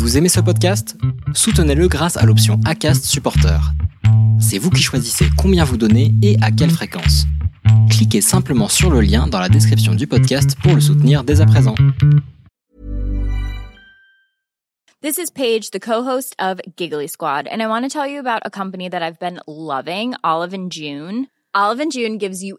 Vous aimez ce podcast? Soutenez-le grâce à l'option ACAST Supporter. C'est vous qui choisissez combien vous donnez et à quelle fréquence. Cliquez simplement sur le lien dans la description du podcast pour le soutenir dès à présent. This is Paige, the co-host of Giggly Squad, and I want to tell you about a company that I've been loving, Olive and June. Olive and June gives you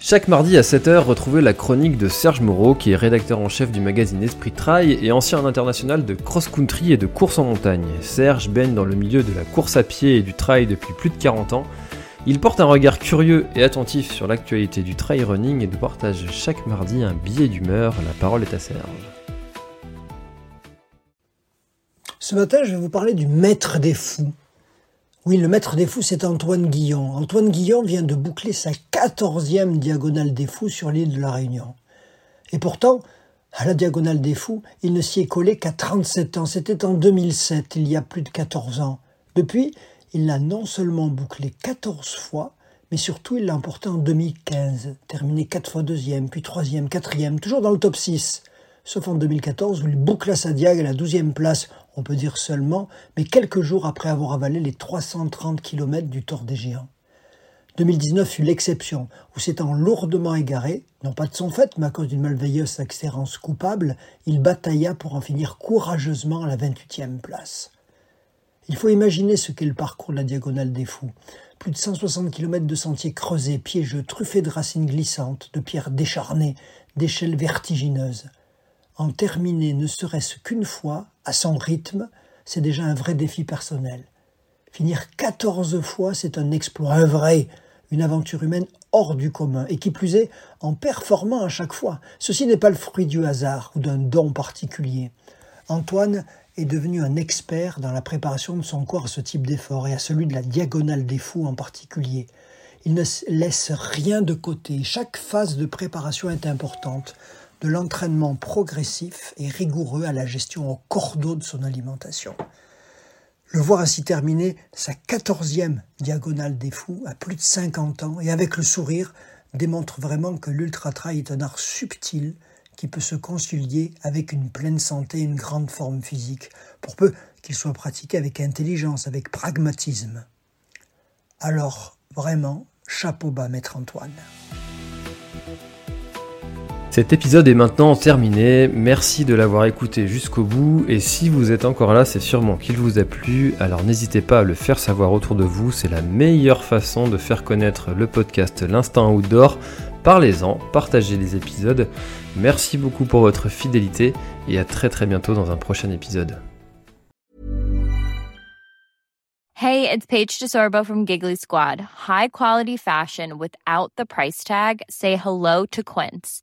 Chaque mardi à 7h, retrouvez la chronique de Serge Moreau, qui est rédacteur en chef du magazine Esprit Trail et ancien international de cross-country et de course en montagne. Serge baigne dans le milieu de la course à pied et du trail depuis plus de 40 ans. Il porte un regard curieux et attentif sur l'actualité du trail running et nous partage chaque mardi un billet d'humeur. La parole est à Serge. Ce matin, je vais vous parler du maître des fous. Oui, le maître des fous, c'est Antoine Guillon. Antoine Guillon vient de boucler sa quatorzième diagonale des fous sur l'île de la Réunion. Et pourtant, à la diagonale des fous, il ne s'y est collé qu'à 37 ans. C'était en 2007, il y a plus de 14 ans. Depuis, il l'a non seulement bouclé 14 fois, mais surtout il l'a emporté en 2015, terminé 4 fois deuxième, puis troisième, quatrième, toujours dans le top 6 sauf en 2014 où il boucla sa diag à la 12e place, on peut dire seulement, mais quelques jours après avoir avalé les 330 km du Tour des Géants. 2019 fut l'exception, où s'étant lourdement égaré, non pas de son fait, mais à cause d'une malveilleuse accérance coupable, il batailla pour en finir courageusement à la 28e place. Il faut imaginer ce qu'est le parcours de la Diagonale des Fous. Plus de 160 km de sentiers creusés, piégeux, truffés de racines glissantes, de pierres décharnées, d'échelles vertigineuses. En terminer ne serait-ce qu'une fois, à son rythme, c'est déjà un vrai défi personnel. Finir 14 fois, c'est un exploit, un vrai, une aventure humaine hors du commun, et qui plus est, en performant à chaque fois. Ceci n'est pas le fruit du hasard ou d'un don particulier. Antoine est devenu un expert dans la préparation de son corps à ce type d'effort et à celui de la diagonale des fous en particulier. Il ne laisse rien de côté. Chaque phase de préparation est importante de l'entraînement progressif et rigoureux à la gestion au cordeau de son alimentation. Le voir ainsi terminer sa quatorzième diagonale des fous à plus de 50 ans et avec le sourire démontre vraiment que l'ultra-trail est un art subtil qui peut se concilier avec une pleine santé et une grande forme physique, pour peu qu'il soit pratiqué avec intelligence, avec pragmatisme. Alors, vraiment, chapeau bas, maître Antoine. Cet épisode est maintenant terminé, merci de l'avoir écouté jusqu'au bout et si vous êtes encore là c'est sûrement qu'il vous a plu, alors n'hésitez pas à le faire savoir autour de vous, c'est la meilleure façon de faire connaître le podcast L'Instant Outdoor, parlez-en, partagez les épisodes, merci beaucoup pour votre fidélité et à très très bientôt dans un prochain épisode. Hey, it's Paige DeSorbo from Giggly Squad. High quality fashion without the price tag. Say hello to Quince.